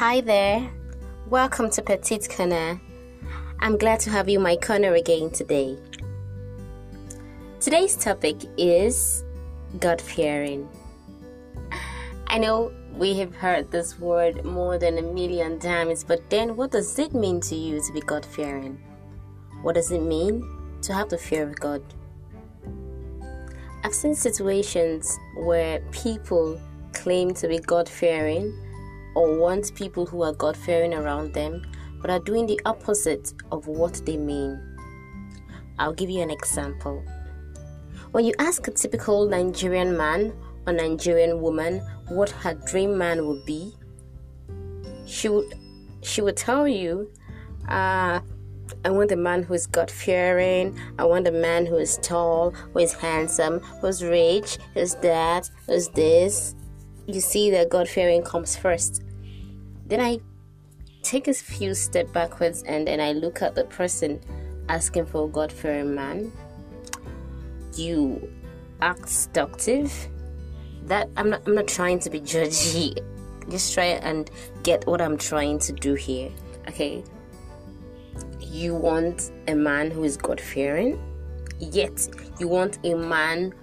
Hi there. Welcome to Petite Corner. I'm glad to have you my corner again today. Today's topic is God fearing. I know we have heard this word more than a million times, but then what does it mean to you to be God fearing? What does it mean to have the fear of God? I've seen situations where people claim to be God fearing or want people who are God fearing around them, but are doing the opposite of what they mean. I'll give you an example. When you ask a typical Nigerian man or Nigerian woman what her dream man would be, she would she would tell you, uh, I want a man who is God fearing. I want a man who is tall, who is handsome, who's rich, who's that, who's this. You see that God fearing comes first. Then I take a few steps backwards and then I look at the person asking for a God fearing man. You act seductive. That I'm not I'm not trying to be judgy. Just try and get what I'm trying to do here. Okay. You want a man who is God fearing, yet you want a man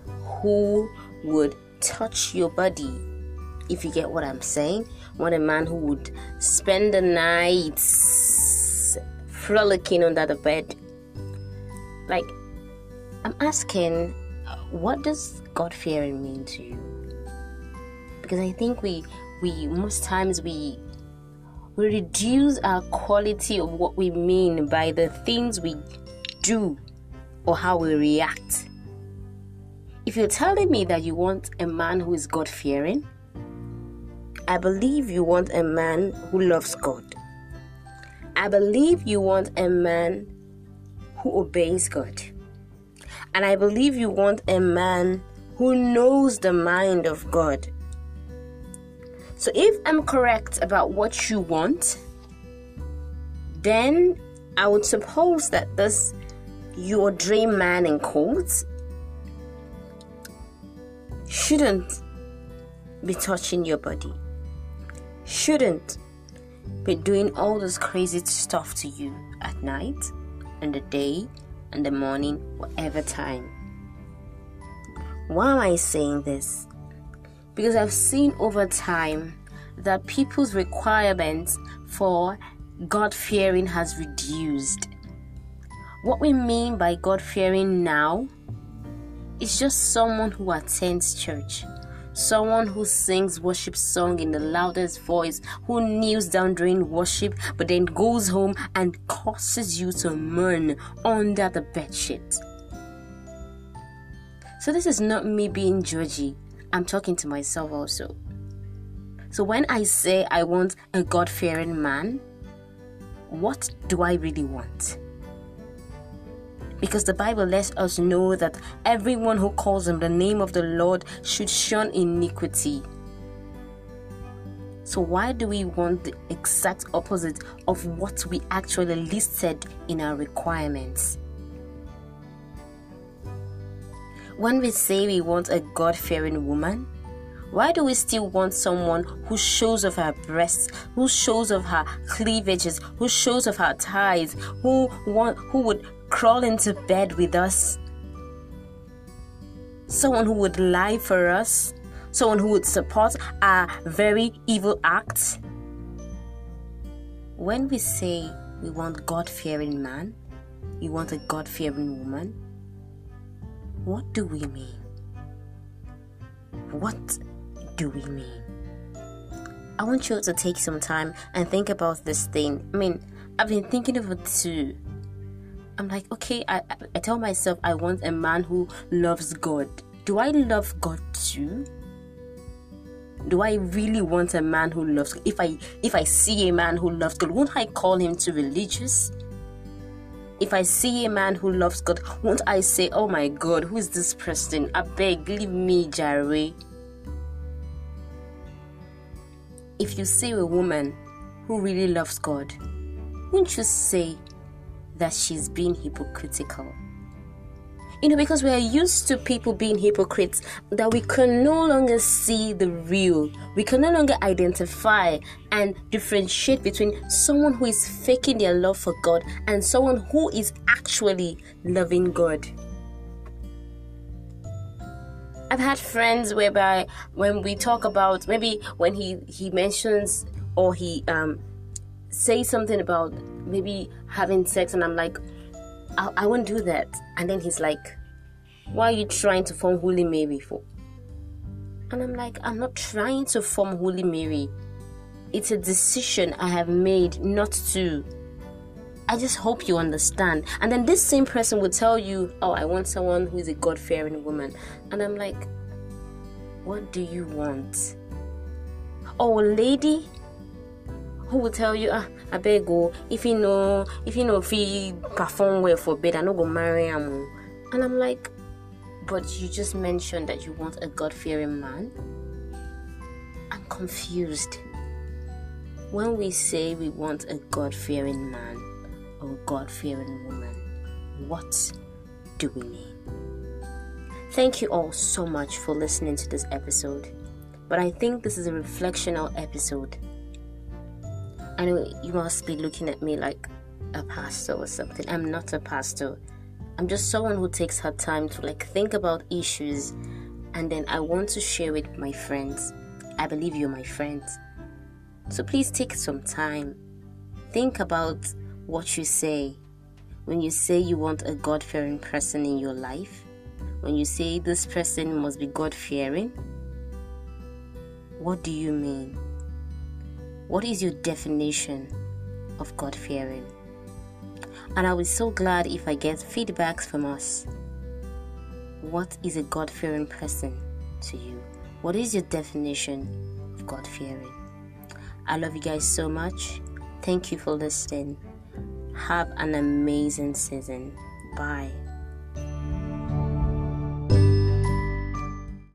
who would touch your body. If you get what I'm saying, want a man who would spend the nights frolicking under the bed. Like, I'm asking, what does God fearing mean to you? Because I think we we most times we we reduce our quality of what we mean by the things we do or how we react. If you're telling me that you want a man who is God fearing, I believe you want a man who loves God. I believe you want a man who obeys God. And I believe you want a man who knows the mind of God. So if I'm correct about what you want, then I would suppose that this your dream man in quotes shouldn't be touching your body. Shouldn't be doing all this crazy stuff to you at night, in the day, in the morning, whatever time. Why am I saying this? Because I've seen over time that people's requirements for God fearing has reduced. What we mean by God fearing now is just someone who attends church, someone who sings worship song in the loudest voice, who kneels down during worship but then goes home and causes you to mourn under the bedsheet. So this is not me being judgy. I'm talking to myself also. So when I say I want a God fearing man, what do I really want? Because the Bible lets us know that everyone who calls on the name of the Lord should shun iniquity. So, why do we want the exact opposite of what we actually listed in our requirements? When we say we want a God fearing woman, why do we still want someone who shows off her breasts, who shows off her cleavages, who shows off her thighs, who want who would crawl into bed with us? Someone who would lie for us, someone who would support our very evil acts. When we say we want God fearing man, we want a God fearing woman, what do we mean? What do we mean? I want you to take some time and think about this thing. I mean, I've been thinking of it too. I'm like, okay, I, I tell myself I want a man who loves God. Do I love God too? Do I really want a man who loves God? If I if I see a man who loves God, won't I call him too religious? If I see a man who loves God, won't I say, Oh my God, who is this person? I beg, leave me, Jerry. If you see a woman who really loves God, won't you say that she's being hypocritical? You know, because we are used to people being hypocrites, that we can no longer see the real. We can no longer identify and differentiate between someone who is faking their love for God and someone who is actually loving God. I've had friends whereby when we talk about maybe when he he mentions or he um says something about maybe having sex and I'm like I, I won't do that and then he's like why are you trying to form Holy Mary for and I'm like I'm not trying to form Holy Mary it's a decision I have made not to I just hope you understand. And then this same person will tell you, Oh, I want someone who is a God fearing woman. And I'm like, What do you want? Oh, lady who will tell you, Ah, I beg go, if you know, if you know, if he perform well for bed, I know go marry him. And I'm like, But you just mentioned that you want a God fearing man. I'm confused. When we say we want a God fearing man, or God fearing woman. What do we mean? Thank you all so much for listening to this episode. But I think this is a reflectional episode. I know you must be looking at me like a pastor or something. I'm not a pastor. I'm just someone who takes her time to like think about issues and then I want to share with my friends. I believe you're my friends. So please take some time. Think about what you say. When you say you want a God fearing person in your life, when you say this person must be God fearing, what do you mean? What is your definition of God fearing? And I'll be so glad if I get feedbacks from us. What is a God fearing person to you? What is your definition of God fearing? I love you guys so much. Thank you for listening. Have an amazing season. Bye.